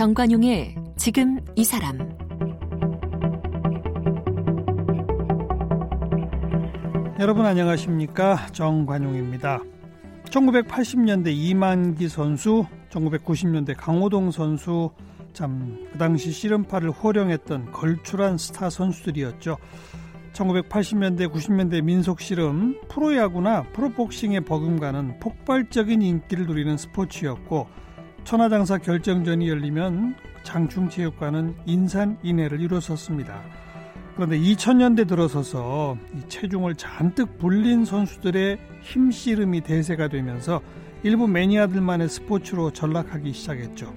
정관용의 지금 이 사람 여러분 안녕하십니까 정관용입니다. 1980년대 이만기 선수, 1990년대 강호동 선수 참 그 당시 씨름파를 호령했던 걸출한 스타 선수들이었죠. 1980년대 90년대 민속 씨름 프로야구나 프로복싱의 버금가는 폭발적인 인기를 누리는 스포츠였고 천하장사 결정전이 열리면 장충체육관은 인산인해를 이뤘었습니다. 그런데 2000년대 들어서서 체중을 잔뜩 불린 선수들의 힘씨름이 대세가 되면서 일부 매니아들만의 스포츠로 전락하기 시작했죠.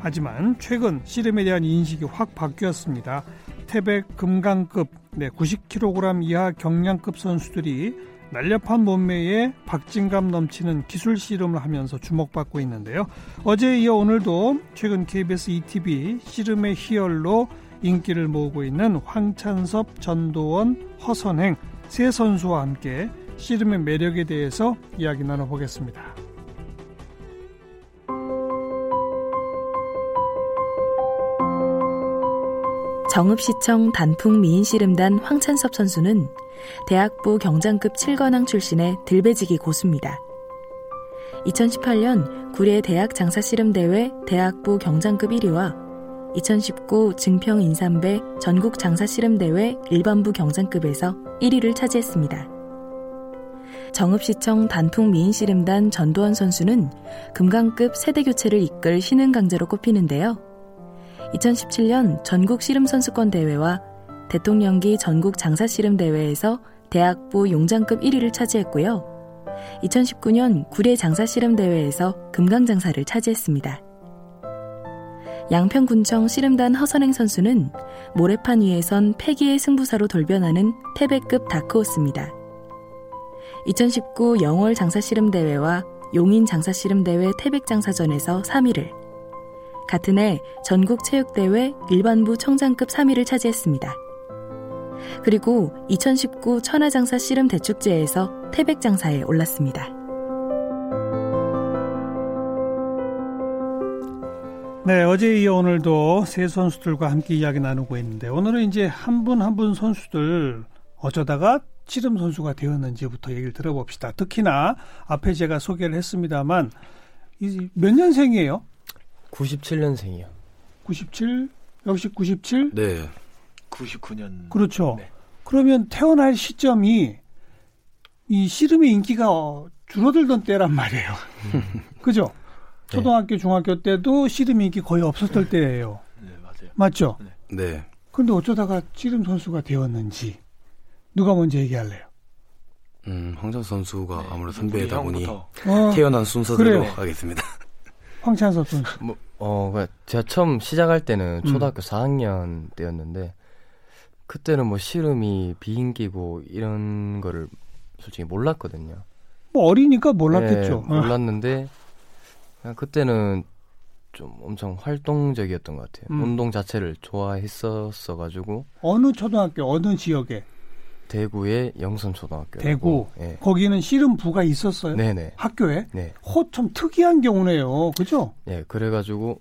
하지만 최근 씨름에 대한 인식이 확 바뀌었습니다. 태백 금강급 네, 90kg 이하 경량급 선수들이 날렵한 몸매에 박진감 넘치는 기술 씨름을 하면서 주목받고 있는데요. 어제에 이어 오늘도 최근 KBS ETV 씨름의 희열로 인기를 모으고 있는 황찬섭, 전도원, 허선행 세 선수와 함께 씨름의 매력에 대해서 이야기 나눠보겠습니다. 정읍시청 단풍 미인씨름단 황찬섭 선수는 대학부 경장급 7관왕 출신의 들배지기 고수입니다. 2018년 구례 대학 장사씨름대회 대학부 경장급 1위와 2019 증평 인삼배 전국 장사씨름대회 일반부 경장급에서 1위를 차지했습니다. 정읍시청 단풍 미인씨름단 전도원 선수는 금강급 세대 교체를 이끌 신흥 강자로 꼽히는데요. 2017년 전국 씨름 선수권 대회와 대통령기 전국 장사 씨름 대회에서 대학부 용장급 1위를 차지했고요. 2019년 구례 장사 씨름 대회에서 금강 장사를 차지했습니다. 양평군청 씨름단 허선행 선수는 모래판 위에선 패기의 승부사로 돌변하는 태백급 다크호스입니다. 2019 영월 장사 씨름 대회와 용인 장사 씨름 대회 태백 장사전에서 3위를 같은 해 전국체육대회 일반부 청장급 3위를 차지했습니다. 그리고 2019 천하장사 씨름 대축제에서 태백장사에 올랐습니다. 네, 어제 이어 오늘도 세 선수들과 함께 이야기 나누고 있는데 오늘은 이제 한 분 한분 선수들 어쩌다가 씨름 선수가 되었는지부터 얘기를 들어봅시다. 특히나 앞에 제가 소개를 했습니다만 몇 년생이에요? 97년생이요. 97? 역시 97? 네. 99년. 그렇죠. 네. 그러면 태어날 시점이 이 씨름의 인기가 줄어들던 때란 말이에요. 그죠? 네. 초등학교, 중학교 때도 씨름 인기 거의 없었을 때예요. 네, 맞아요. 맞죠? 네. 네. 그런데 어쩌다가 씨름 선수가 되었는지 누가 먼저 얘기할래요? 음, 황정 선수가 네, 아무래도 선배이다 보니 어, 태어난 순서대로 그래요. 하겠습니다. 황찬섭 선수. 뭐, 어, 그러니까 제가 처음 시작할 때는 음. 초등학교 음. 4학년 때였는데 그때는 뭐 씨름이 비인기고 이런 거를 솔직히 몰랐거든요. 뭐 어리니까 몰랐겠죠. 네, 몰랐는데 그냥 그때는 좀 엄청 활동적이었던 것 같아요. 음. 운동 자체를 좋아했었어 가지고 어느 초등학교 어느 지역에 대구의 영선초등학교. 대구. 네. 거기는 씨름부가 있었어요. 네네. 학교에. 네. 호참 특이한 경우네요. 그죠? 네. 그래가지고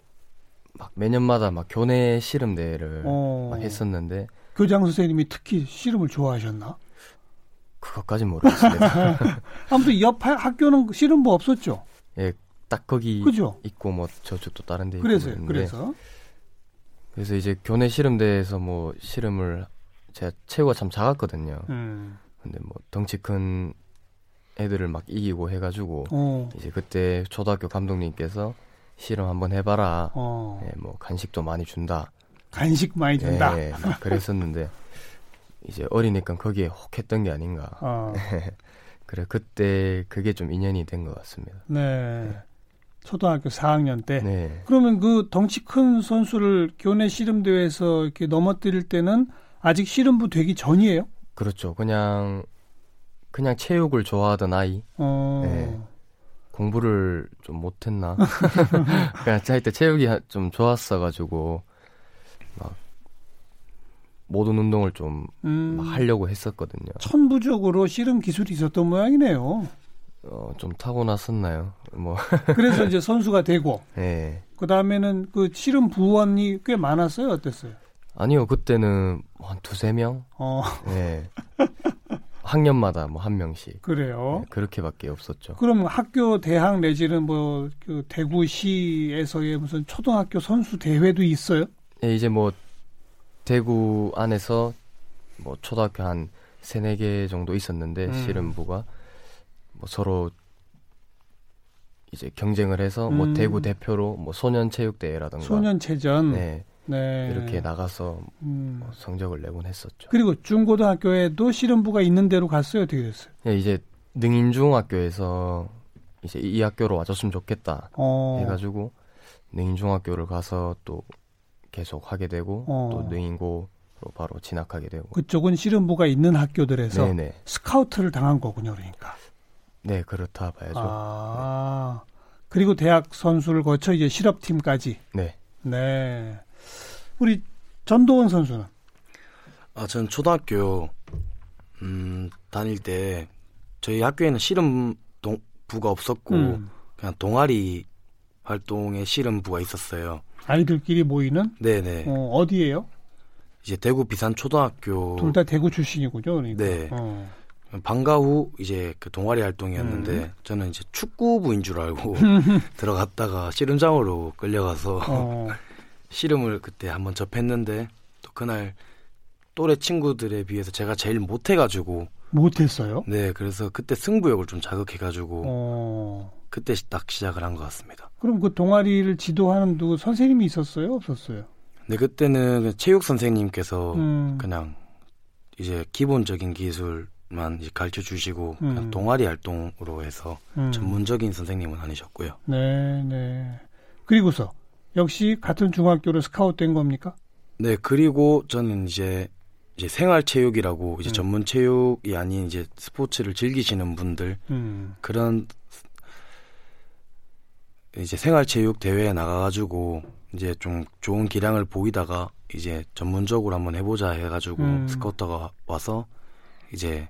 막 매년마다 막 교내 씨름 대회를 어... 막 했었는데. 교장 선생님이 특히 씨름을 좋아하셨나? 그것까진 모르겠습니다. 아무튼 옆 학교는 씨름부 없었죠. 예, 딱 거기 그죠? 있고 뭐 저쪽도 다른 데 그래서 그래서 그래서 이제 교내 씨름대에서 뭐 씨름을 제가 체구가 참 작았거든요. 음. 근데 뭐 덩치 큰 애들을 막 이기고 해가지고 어. 이제 그때 초등학교 감독님께서 실험 한번 해봐라. 어. 네, 뭐 간식도 많이 준다. 간식 많이 준다. 네, 그랬었는데 이제 어리니까 거기에 혹했던 게 아닌가. 어. 그래 그때 그게 좀 인연이 된 것 같습니다. 네. 네. 초등학교 4학년 때. 네. 그러면 그 덩치 큰 선수를 교내 씨름 대회에서 이렇게 넘어뜨릴 때는 아직 씨름부 되기 전이에요? 그렇죠. 그냥 그냥 체육을 좋아하던 아이. 어... 네. 공부를 좀 못했나? 그냥 하여튼 체육이 좀 좋았어가지고 막 모든 운동을 좀 음... 하려고 했었거든요. 천부적으로 씨름 기술이 있었던 모양이네요. 어, 좀 타고났었나요? 뭐. 그래서 이제 선수가 되고. 네. 그 다음에는 그 씨름 부원이 꽤 많았어요? 어땠어요? 아니요, 그때는 한 두세 명? 어. 네. 학년마다 뭐 한 명씩. 그래요. 네, 그렇게밖에 없었죠. 그럼 학교 대학 내지는 뭐 그 대구시에서의 무슨 초등학교 선수 대회도 있어요? 네, 이제 뭐 대구 안에서 뭐 초등학교 한 세네 개 정도 있었는데 음. 씨름부가 뭐 서로 이제 경쟁을 해서 뭐 음. 뭐 대구 대표로 뭐 소년 체육 대회라든가 소년 체전 네. 네. 이렇게 나가서 음. 뭐 성적을 내곤 했었죠. 그리고 중고등학교에도 씨름부가 있는 대로 갔어요. 어떻게 됐어요? 네, 이제 능인중학교에서 이제 이 학교로 와줬으면 좋겠다 어. 해가지고 능인중학교를 가서 또 계속 하게 되고 어. 또 능인고로 바로 진학하게 되고 그쪽은 씨름부가 있는 학교들에서 네네. 스카우트를 당한 거군요, 그러니까. 네, 그렇다 봐야죠. 아. 네. 그리고 대학 선수를 거쳐 이제 실업팀까지. 네. 네. 우리 전도원 선수는? 아, 전 초등학교 음, 다닐 때 저희 학교에는 씨름 동, 부가 없었고 음. 그냥 동아리 활동에 씨름 부가 있었어요. 아이들끼리 모이는? 네네. 어, 어디에요? 이제 대구 비산 초등학교. 둘 다 대구 출신이군요. 그러니까. 네. 어. 방과 후 이제 그 동아리 활동이었는데 음. 저는 이제 축구부인 줄 알고 들어갔다가 씨름장으로 끌려가서 어. 씨름을 그때 한번 접했는데 또 그날 또래 친구들에 비해서 제가 제일 못해가지고 못했어요? 네, 그래서 그때 승부욕을 좀 자극해가지고 어. 그때 딱 시작을 한 것 같습니다. 그럼 그 동아리를 지도하는 누구 선생님이 있었어요, 없었어요? 네, 그때는 체육 선생님께서 음. 그냥 이제 기본적인 기술만 이제 가르쳐 주시고 음. 그냥 동아리 활동으로 해서 음. 전문적인 선생님은 아니셨고요. 네, 네. 그리고서 역시 같은 중학교로 스카웃된 겁니까? 네, 그리고 저는 이제 이제 생활 체육이라고 이제 음. 전문 체육이 아닌 이제 스포츠를 즐기시는 분들 음. 그런 이제 생활 체육 대회에 나가가지고 이제 좀 좋은 기량을 보이다가 이제 전문적으로 한번 해보자 해가지고 음. 스카우터가 와서 이제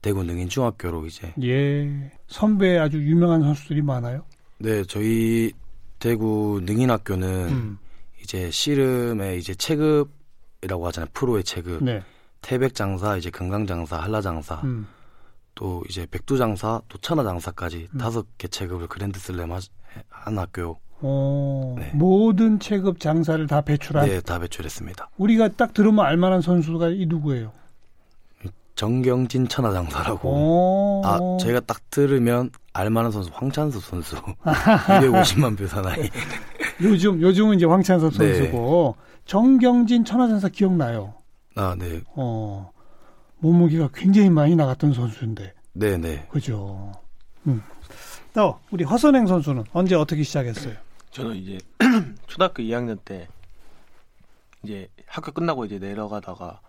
대구 능인 중학교로 이제 예 선배 아주 유명한 선수들이 많아요. 네, 저희 대구 능인학교는 음. 이제 씨름의 이제 체급이라고 하잖아요. 프로의 체급. 네. 태백장사, 이제 금강장사, 한라장사, 음. 또 이제 백두장사, 또 천하장사까지 음. 다섯 개 체급을 그랜드슬램 한 학교. 어, 네. 모든 체급 장사를 다 배출한? 네, 다 배출했습니다. 우리가 딱 들으면 알만한 선수가 이 누구예요? 정경진 천하장사라고. 아, 제가 딱 들으면 알만한 선수 황찬섭 선수. 250만 표 사나이. 요즘 요즘은 이제 황찬섭 네. 선수고 정경진 천하장사 기억나요? 아, 네. 어. 몸무게가 굉장히 많이 나갔던 선수인데. 네, 네. 그죠. 음. 또 우리 허선행 선수는 언제 어떻게 시작했어요? 저는 이제 초등학교 2학년 때 이제 학교 끝나고 이제 내려가다가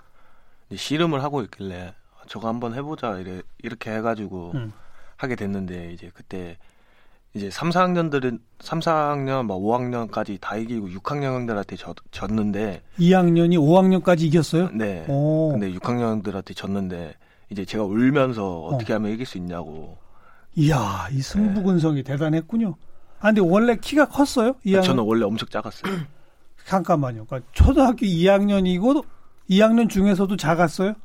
씨름을 하고 있길래 저거 한번 해보자 이래 이렇게 해가지고 음. 하게 됐는데 이제 그때 이제 3, 4학년들은 3, 4학년 막 5학년까지 다 이기고 6학년들한테 졌, 졌는데 2학년이 5학년까지 이겼어요? 네. 오. 근데 6학년들한테 졌는데 이제 제가 울면서 어떻게 어. 하면 이길 수 있냐고. 이야, 이 승부근성이 네. 대단했군요. 아 근데 원래 키가 컸어요? 2학년? 저는 원래 엄청 작았어요. 잠깐만요. 그러니까 초등학교 2학년이고 2학년 중에서도 작았어요?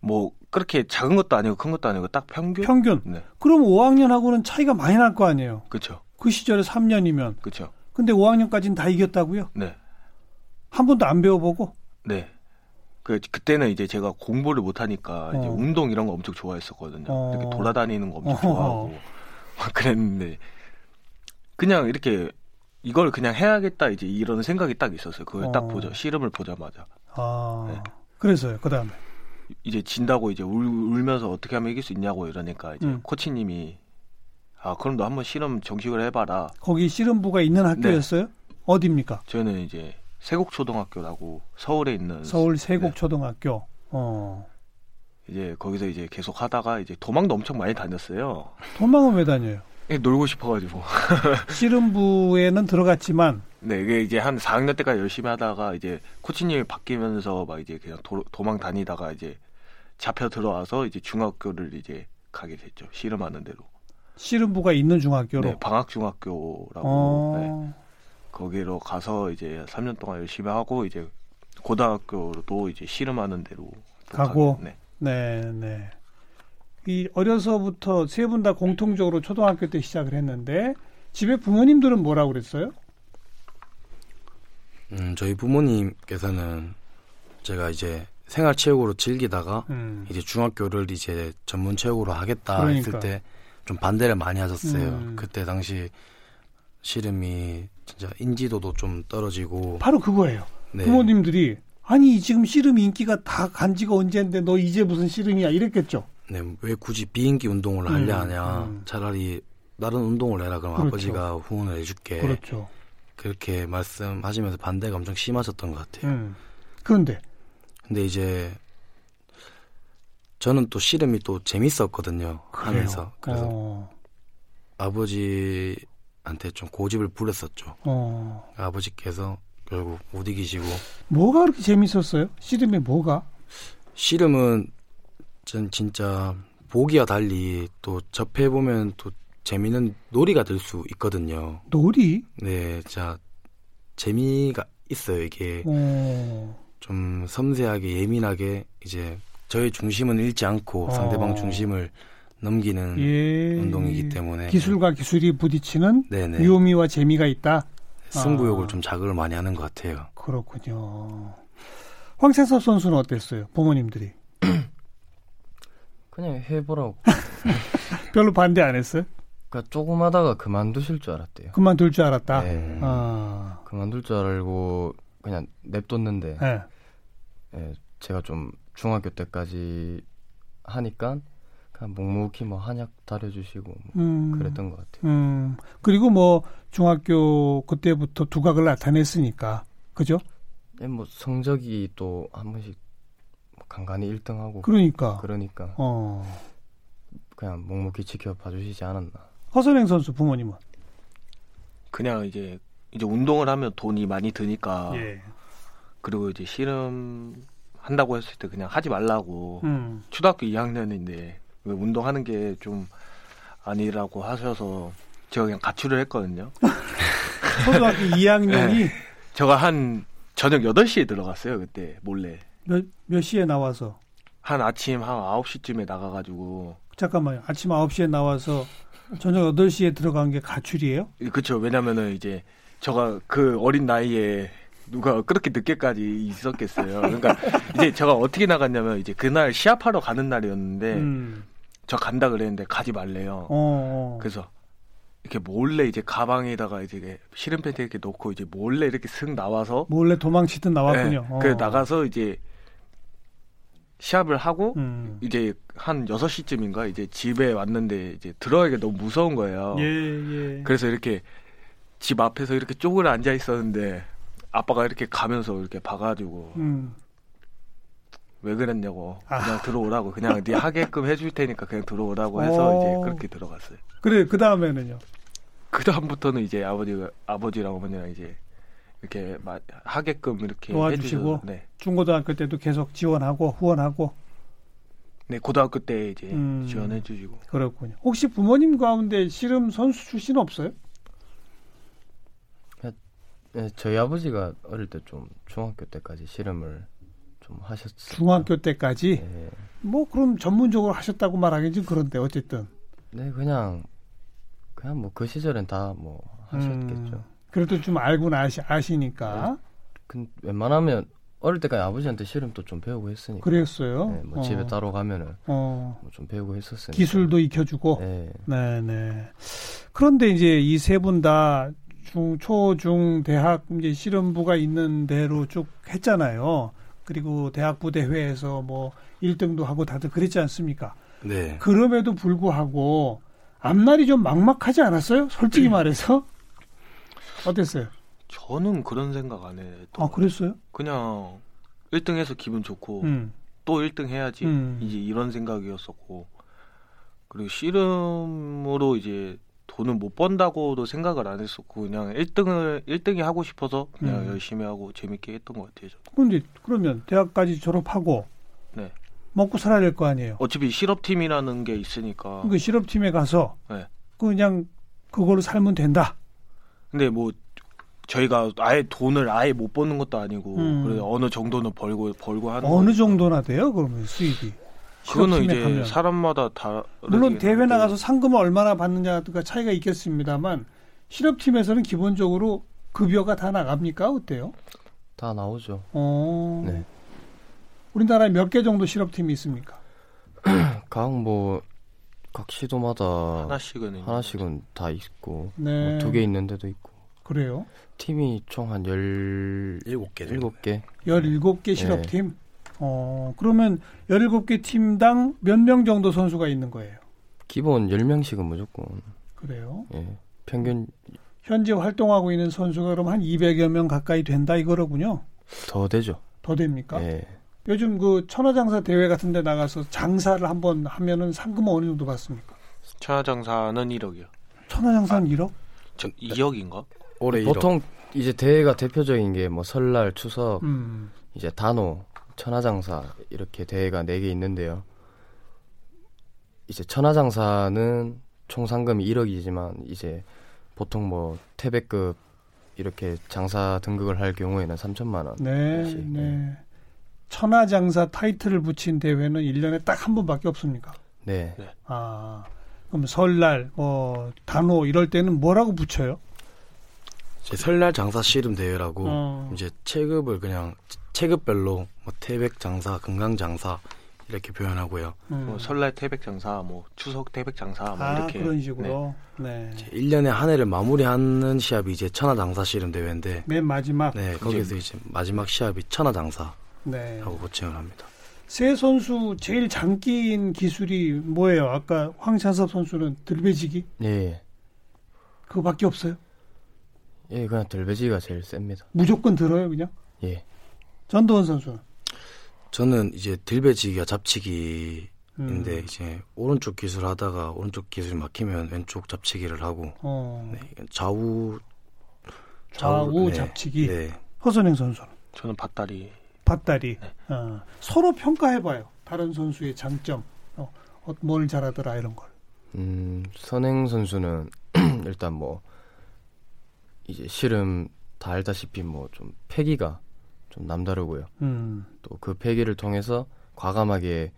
뭐 그렇게 작은 것도 아니고 큰 것도 아니고 딱 평균. 평균. 네. 그럼 5학년하고는 차이가 많이 날 거 아니에요. 그렇죠. 그 시절에 3년이면. 그렇죠. 근데 5학년까지는 다 이겼다고요? 네. 한 번도 안 배워보고? 네. 그 그때는 이제 제가 공부를 못 하니까 어. 이제 운동 이런 거 엄청 좋아했었거든요. 어. 이렇게 돌아다니는 거 엄청 어. 좋아하고 막 그랬는데 그냥 이렇게 이걸 그냥 해야겠다 이제 이런 생각이 딱 있었어요. 그걸 딱 어. 보자 씨름을 보자마자. 아. 네. 그래서요. 그 다음에 이제 진다고 이제 울, 울면서 어떻게 하면 이길 수 있냐고 이러니까 이제 음. 코치님이 아 그럼 너 한번 실험 정식으로 해봐라. 거기 실험부가 있는 학교였어요? 네. 어디입니까? 저는 이제 세곡초등학교라고 서울에 있는 서울 세곡초등학교. 네. 어. 이제 거기서 이제 계속 하다가 이제 도망도 엄청 많이 다녔어요. 도망은 왜 다녀요? 예, 놀고 싶어가지고. 씨름부에는 들어갔지만. 네, 이게 이제 한 4학년 때까지 열심히 하다가 이제 코치님이 바뀌면서 막 이제 그냥 도, 도망 다니다가 이제 잡혀 들어와서 이제 중학교를 이제 가게 됐죠. 씨름하는 대로. 씨름부가 있는 중학교로. 네, 방학 중학교라고. 어... 네. 거기로 가서 이제 3년 동안 열심히 하고 이제 고등학교도 이제 씨름하는 대로 가고. 네. 네, 네. 이 어려서부터 세 분 다 공통적으로 초등학교 때 시작을 했는데 집에 부모님들은 뭐라고 그랬어요? 음, 저희 부모님께서는 제가 이제 생활 체육으로 즐기다가 음. 이제 중학교를 이제 전문 체육으로 하겠다 그러니까. 했을 때 좀 반대를 많이 하셨어요. 음. 그때 당시 씨름이 진짜 인지도도 좀 떨어지고 바로 그거예요. 네. 부모님들이 아니 지금 씨름 인기가 다 간지가 언제인데 너 이제 무슨 씨름이야 이랬겠죠. 네, 왜 굳이 비인기 운동을 하려 음, 하냐. 음. 차라리 다른 운동을 해라. 그럼 그렇죠. 아버지가 후원을 해줄게. 그렇죠. 그렇게 말씀하시면서 반대가 엄청 심하셨던 것 같아요. 음. 그런데 근데 이제 저는 또 씨름이 또 재밌었거든요. 그래요? 하면서 그래서 어. 아버지한테 좀 고집을 부렸었죠. 어. 아버지께서 결국 못 이기시고 뭐가 그렇게 재밌었어요? 씨름이 뭐가? 씨름은 전 진짜 보기와 달리 또 접해 보면 또 재미는 놀이가 될 수 있거든요. 놀이? 네, 자 재미가 있어요 이게 오. 좀 섬세하게 예민하게 이제 저의 중심은 잃지 않고 어. 상대방 중심을 넘기는 예. 운동이기 때문에 기술과 기술이 부딪히는 네네. 위험이와 재미가 있다. 승부욕을 아. 좀 자극을 많이 하는 것 같아요. 그렇군요. 황세섭 선수는 어땠어요? 부모님들이? 그냥 해보라고. 별로 반대 안 했어요? 그러니까 조금 하다가 그만두실 줄 알았대요. 그만둘 줄 알았다. 네. 아. 그만둘 줄 알고 그냥 냅뒀는데. 네. 네, 제가 좀 중학교 때까지 하니까 그냥 묵묵히 뭐 한약 다려주시고 뭐 음. 그랬던 것 같아요. 음. 그리고 뭐 중학교 그때부터 두각을 나타냈으니까 그죠? 네, 뭐 성적이 또 한 번씩 간간히 1등하고 그러니까 그러니까 어. 그냥 묵묵히 지켜봐 주시지 않았나. 허선행 선수 부모님은 그냥 이제 이제 운동을 하면 돈이 많이 드니까 예. 그리고 이제 씨름 한다고 했을 때 그냥 하지 말라고 음. 초등학교 2학년인데 왜 운동하는 게 좀 아니라고 하셔서 제가 그냥 가출을 했거든요. 초등학교 2학년이 네. 제가 한 저녁 8시에 들어갔어요 그때 몰래 몇, 몇 시에 나와서? 한 아침 한 9시쯤에 나가가지고. 잠깐만요. 아침 9시에 나와서 저녁 8시에 들어간 게 가출이에요? 그렇죠. 왜냐면은 이제 저가 그 어린 나이에 누가 그렇게 늦게까지 있었겠어요. 그러니까 이제 제가 어떻게 나갔냐면 이제 그날 시합하러 가는 날이었는데 음. 저 간다 그랬는데 가지 말래요. 어어. 어. 그래서 이렇게 몰래 이제 가방에다가 이제 실은 팬티 이렇게 놓고 이제 몰래 이렇게 슥 나와서 몰래 도망치듯 나왔군요. 네, 어. 그 나가서 이제 시합을 하고 음. 이제 한 6시쯤인가 이제 집에 왔는데 이제 들어가기가 너무 무서운 거예요. 예, 예. 그래서 이렇게 집 앞에서 이렇게 쪼그려 앉아 있었는데 아빠가 이렇게 가면서 이렇게 봐가지고 음. 왜 그랬냐고 그냥 아. 들어오라고 그냥 네 하게끔 해줄 테니까 그냥 들어오라고 해서 오. 이제 그렇게 들어갔어요. 그래 그 다음에는요? 그 다음부터는 이제 아버지가 아버지랑 어머니랑 이제 이렇게 하게끔 이렇게 도와주시고 네. 중고등학교 때도 계속 지원하고 후원하고 네 고등학교 때 이제 음, 지원해 주시고 그렇군요. 혹시 부모님 가운데 씨름 선수 출신 없어요? 네, 저희 아버지가 어릴 때 좀 중학교 때까지 씨름을 좀 하셨어요. 중학교 때까지? 네. 뭐 그럼 전문적으로 하셨다고 말하긴 좀 그런데 어쨌든. 네, 그냥 그냥 뭐 그 시절엔 다 뭐 하셨겠죠. 음. 그래도 좀 알고 아시, 아시니까. 네. 웬만하면 어릴 때까지 아버지한테 씨름도 좀 배우고 했으니까. 그랬어요. 네, 뭐 어. 집에 따로 가면은 어. 뭐 좀 배우고 했었으니까. 기술도 익혀주고. 네. 네, 네. 그런데 이제 이 세 분 다 중, 초, 중, 대학 이제 씨름부가 있는 대로 쭉 했잖아요. 그리고 대학부 대회에서 뭐 1등도 하고 다들 그랬지 않습니까? 네. 그럼에도 불구하고 앞날이 좀 막막하지 않았어요? 솔직히 말해서. 어땠어요? 저는 그런 생각 안 해요. 아, 그랬어요? 그냥 1등 해서 기분 좋고, 음. 또 1등 해야지. 음. 이제 이런 생각이었었고, 그리고 씨름으로 이제 돈을 못 번다고도 생각을 안 했었고, 그냥 1등을, 1등이 하고 싶어서 그냥 음. 열심히 하고 재밌게 했던 것 같아요. 저는. 그런데, 그러면 대학까지 졸업하고, 네. 먹고 살아야 될 거 아니에요? 어차피 실업팀이라는 게 있으니까. 그 실업팀에 가서, 네. 그냥 그걸로 살면 된다. 근데 뭐 저희가 아예 돈을 아예 못 버는 것도 아니고 음. 그래 어느 정도는 벌고 벌고 하는 어느 정도나 돼요 그러면 수익이 그거는 이제 하면. 사람마다 다 물론 대회 나가서 상금을 얼마나 받느냐가 차이가 있겠습니다만 실업팀에서는 기본적으로 급여가 다 나갑니까 어때요? 다 나오죠. 어. 네. 우리나라에 몇 개 정도 실업팀이 있습니까? 각 뭐 각 시도마다 하나씩은 하나씩은 다 있고 네. 뭐 두개 있는 데도 있고. 그래요? 팀이 총한 17개 17개. 17개 실업팀. 네. 어, 그러면 17개 팀당 몇 명 정도 선수가 있는 거예요? 기본 10명씩은 무조건. 그래요? 예. 평균 현재 활동하고 있는 선수가 그럼 한 200여 명 가까이 된다 이거로군요. 더 되죠. 더 됩니까? 예. 요즘 그 천하장사 대회 같은 데 나가서 장사를 한번 하면은 상금 어느 정도 받습니까? 천하장사는 1억이요. 천하장사는 아, 1억? 저 2억인가? 올해 보통 1억. 이제 대회가 대표적인 게 뭐 설날, 추석, 음. 이제 단오, 천하장사 이렇게 대회가 4개 있는데요. 이제 천하장사는 총 상금이 1억이지만 이제 보통 뭐 태백급 이렇게 장사 등극을 할 경우에는 3천만 원. 네, 네, 네. 천하장사 타이틀을 붙인 대회는 1년에 딱 한 번밖에 없습니까? 네. 아, 그럼 설날, 뭐, 단호 이럴 때는 뭐라고 붙여요? 이제 설날 장사 씨름 대회라고 어. 이제 체급을 그냥 체급별로 뭐 태백 장사, 금강 장사 이렇게 표현하고요. 음. 뭐 설날 태백 장사, 뭐 추석 태백 장사, 뭐 아, 이렇게 그런 식으로. 네. 네. 1년에 한 해를 마무리하는 시합이 이제 천하 장사 씨름 대회인데 맨 마지막 네, 거기서 이제 마지막 시합이 천하 장사 네. 하고 고칭을 합니다. 세 선수 제일 장기인 기술이 뭐예요? 아까 황찬섭 선수는 들배지기? 네. 그거밖에 없어요? 예, 그냥 들배지기가 제일 셉니다. 무조건 들어요, 그냥? 예. 전도원 선수는? 저는 이제 들배지기가 잡치기인데 음. 이제 오른쪽 기술 하다가 오른쪽 기술 막히면 왼쪽 잡치기를 하고 어. 네, 좌우 좌우, 좌우 네, 잡치기. 네. 허선행 선수는? 저는 밭다리 밭다리. 네. 어, 서로 평가해봐요. 다른 선수의 장점, 어, 어, 뭘 잘하더라 이런 걸. 음, 선행 선수는 일단 뭐 이제 실름 다 알다시피 뭐 좀 패기가 좀 남다르고요. 음. 또그 패기를 통해서 과감하게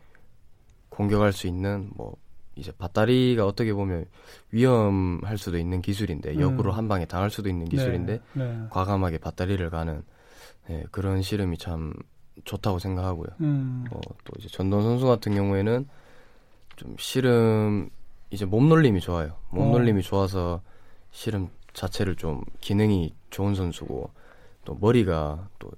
공격할 수 있는 뭐 이제 밭다리가 어떻게 보면 위험할 수도 있는 기술인데 음. 역으로 한 방에 당할 수도 있는 기술인데 네, 네. 과감하게 밭다리를 가는 네, 그런 씨름이 참 좋다고 생각하고요. 음. 어, 또 이제 전동 선수 같은 경우에는 좀 씨름 이제 몸놀림이 좋아요. 몸놀림이 어. 좋아서 씨름 자체를 좀 기능이 좋은 선수고 또 머리가 또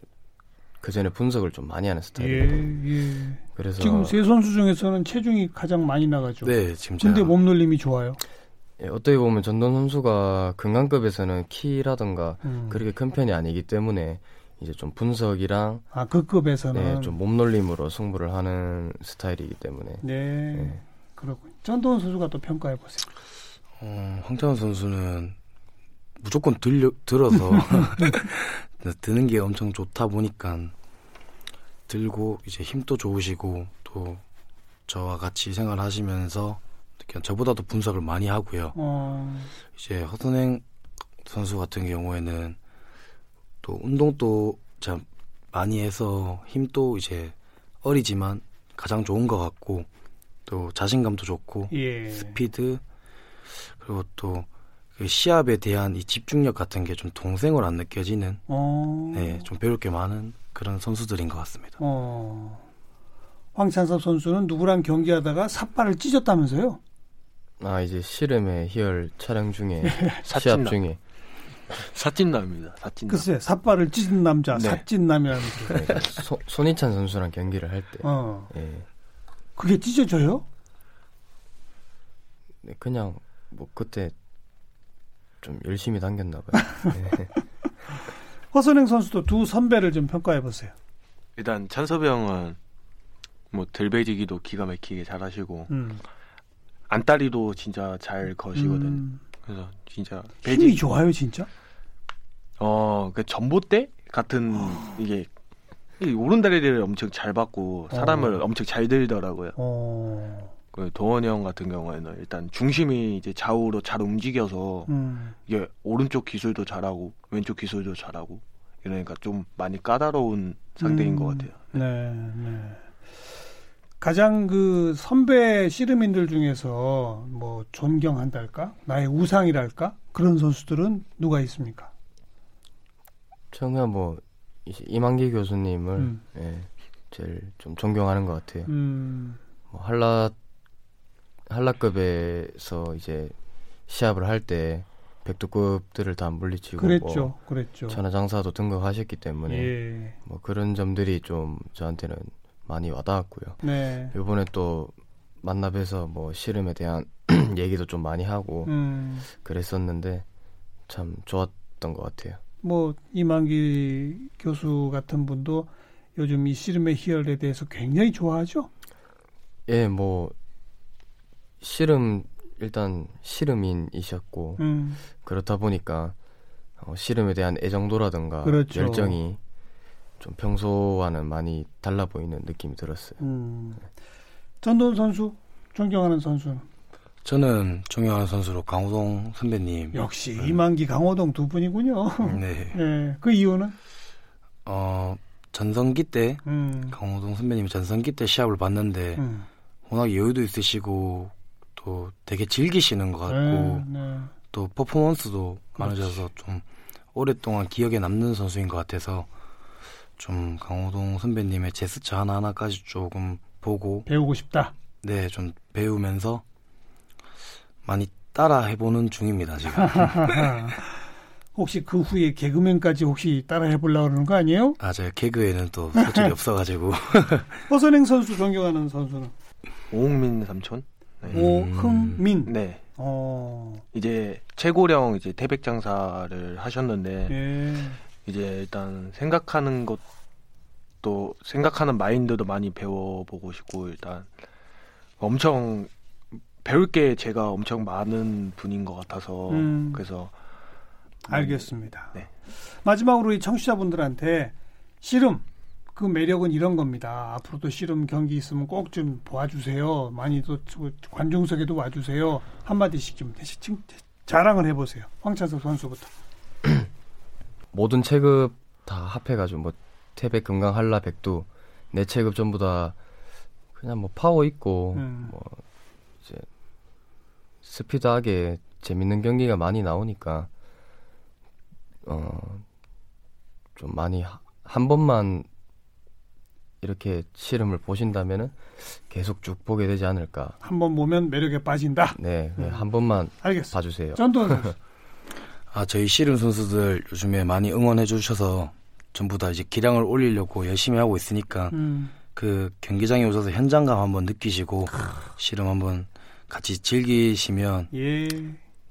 그 전에 분석을 좀 많이 하는 스타일이에요. 예, 예. 그래서 지금 세 선수 중에서는 체중이 가장 많이 나가죠. 네, 지금 근데 몸놀림이 좋아요. 예, 어떻게 보면 전동 선수가 금강급에서는 키라든가 음. 그렇게 큰 편이 아니기 때문에 이제 좀 분석이랑 아 그 급에서는 네, 좀 몸놀림으로 승부를 하는 스타일이기 때문에 네, 네. 그렇군. 전도원 선수가 또 평가해 보세요. 어, 황창원 선수는 무조건 들려 들어서 드는 게 엄청 좋다 보니까 들고 이제 힘도 좋으시고 또 저와 같이 생활하시면서 그냥 저보다도 분석을 많이 하고요. 어. 이제 허선행 선수 같은 경우에는 또 운동도 참 많이 해서 힘도 이제 어리지만 가장 좋은 것 같고 또 자신감도 좋고 예. 스피드 그리고 또 그 시합에 대한 이 집중력 같은 게 좀 동생으로 안 느껴지는 어. 네, 좀 배울 게 많은 그런 선수들인 것 같습니다. 어. 황찬섭 선수는 누구랑 경기하다가 삿발을 찢었다면서요? 아 이제 씨름의 희열 촬영 중에 시합 중에 사찐남입니다. 사찐남. 글쎄, 삿발을 찢은 남자, 네. 사찐남이라는 네, 소, 손희찬 선수랑 경기를 할 때. 어. 예. 그게 찢어져요? 네, 그냥 뭐 그때 좀 열심히 당겼나 봐요. 네. 허선행 선수도 두 선배를 좀 평가해 보세요. 일단 찬섭이 형은 뭐 들배지기도 기가 막히게 잘하시고 음. 안다리도 진짜 잘 거시거든 요. 음. 그래서 진짜 배지... 힘이 좋아요, 진짜. 어, 그 전봇대 같은 이게 오른다리를 엄청 잘 받고 사람을 어. 엄청 잘 들더라고요. 어. 그 도원이 형 같은 경우에는 일단 중심이 이제 좌우로 잘 움직여서 음. 이게 오른쪽 기술도 잘하고 왼쪽 기술도 잘하고 이러니까 좀 많이 까다로운 상대인 음. 것 같아요. 네, 네. 가장 그 선배 씨름인들 중에서 뭐 존경한달까 나의 우상이랄까 그런 선수들은 누가 있습니까? 저는 뭐 이만기 교수님을 음. 예, 제일 좀 존경하는 것 같아요. 음. 뭐 한라 한라급에서 이제 시합을 할 때 백두급들을 다 물리치고 그랬죠, 뭐 그랬죠. 천하장사도 등극하셨기 때문에 예. 뭐 그런 점들이 좀 저한테는 많이 와닿았고요. 네. 이번에 또 만나 뵈서 뭐 씨름에 대한 얘기도 좀 많이 하고 음. 그랬었는데 참 좋았던 것 같아요. 뭐 이만기 교수 같은 분도 요즘 이 씨름의 희열에 대해서 굉장히 좋아하죠. 예, 뭐 씨름 일단 씨름인이셨고 음. 그렇다 보니까 어, 씨름에 대한 애정도라든가 그렇죠. 열정이 좀 평소와는 많이 달라 보이는 느낌이 들었어요. 음. 전도훈 선수 존경하는 선수는 저는 존경하는 선수로 강호동 선배님. 역시 음. 이만기 강호동 두 분이군요. 네. 네. 그 이유는 어 전성기 때 음. 강호동 선배님이 전성기 때 시합을 봤는데 음. 워낙 여유도 있으시고 또 되게 즐기시는 것 같고 네, 네. 또 퍼포먼스도 그렇지. 많으셔서 좀 오랫동안 기억에 남는 선수인 것 같아서 좀 강호동 선배님의 제스처 하나하나까지 조금 보고 배우고 싶다. 네, 좀 배우면서 많이 따라 해보는 중입니다 지금. 혹시 그 후에 개그맨까지 혹시 따라 해보려고 그러는 거 아니에요? 아, 제가 개그에는 또 소질이 없어가지고. 허선행 선수 존경하는 선수는? 오흥민 삼촌. 네. 오흥민. 네. 어. 이제 최고령 이제 태백 장사를 하셨는데 예. 이제 일단 생각하는 것도 생각하는 마인드도 많이 배워보고 싶고 일단 엄청 배울 게 제가 엄청 많은 분인 것 같아서 음. 그래서 알겠습니다. 네. 마지막으로 이 청취자분들한테 씨름 그 매력은 이런 겁니다. 앞으로도 씨름 경기 있으면 꼭 좀 보아주세요. 많이 또 관중석에도 와주세요. 한마디씩 좀 대신 자랑을 해보세요. 황찬석 선수부터. 모든 체급 다 합해가지고 뭐 태백, 금강, 한라, 백두 네 체급 전부 다 그냥 뭐 파워 있고 음. 뭐 이제 스피드하게 재밌는 경기가 많이 나오니까 어 좀 많이 한 번만 이렇게 실험을 보신다면은 계속 쭉 보게 되지 않을까. 한 번 보면 매력에 빠진다. 네, 네. 한 번만 알겠습니다. 봐주세요. 전도 아 저희 씨름 선수들 요즘에 많이 응원해 주셔서 전부 다 이제 기량을 올리려고 열심히 하고 있으니까 음. 그 경기장에 오셔서 현장감 한번 느끼시고 씨름 한번 같이 즐기시면 예.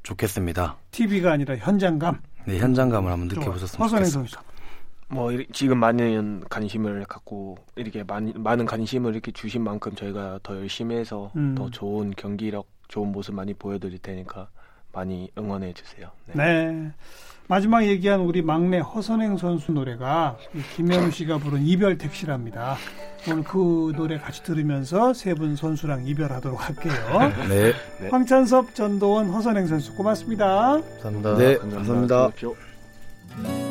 좋겠습니다. TV가 아니라 현장감. 네, 현장감을 한번 느껴보셨으면 좋겠습니다. 뭐 지금 많은 관심을 갖고 이렇게 많이, 많은 관심을 이렇게 주신 만큼 저희가 더 열심히 해서 음. 더 좋은 경기력, 좋은 모습 많이 보여드릴 테니까 많이 응원해 주세요. 네. 네. 마지막 얘기한 우리 막내 허선행 선수 노래가 김현우 씨가 부른 이별 택시랍니다. 오늘 그 노래 같이 들으면서 세 분 선수랑 이별하도록 할게요. 네. 네. 황찬섭, 전도원, 허선행 선수 고맙습니다. 감사합니다. 네, 감사합니다. 감사합니다.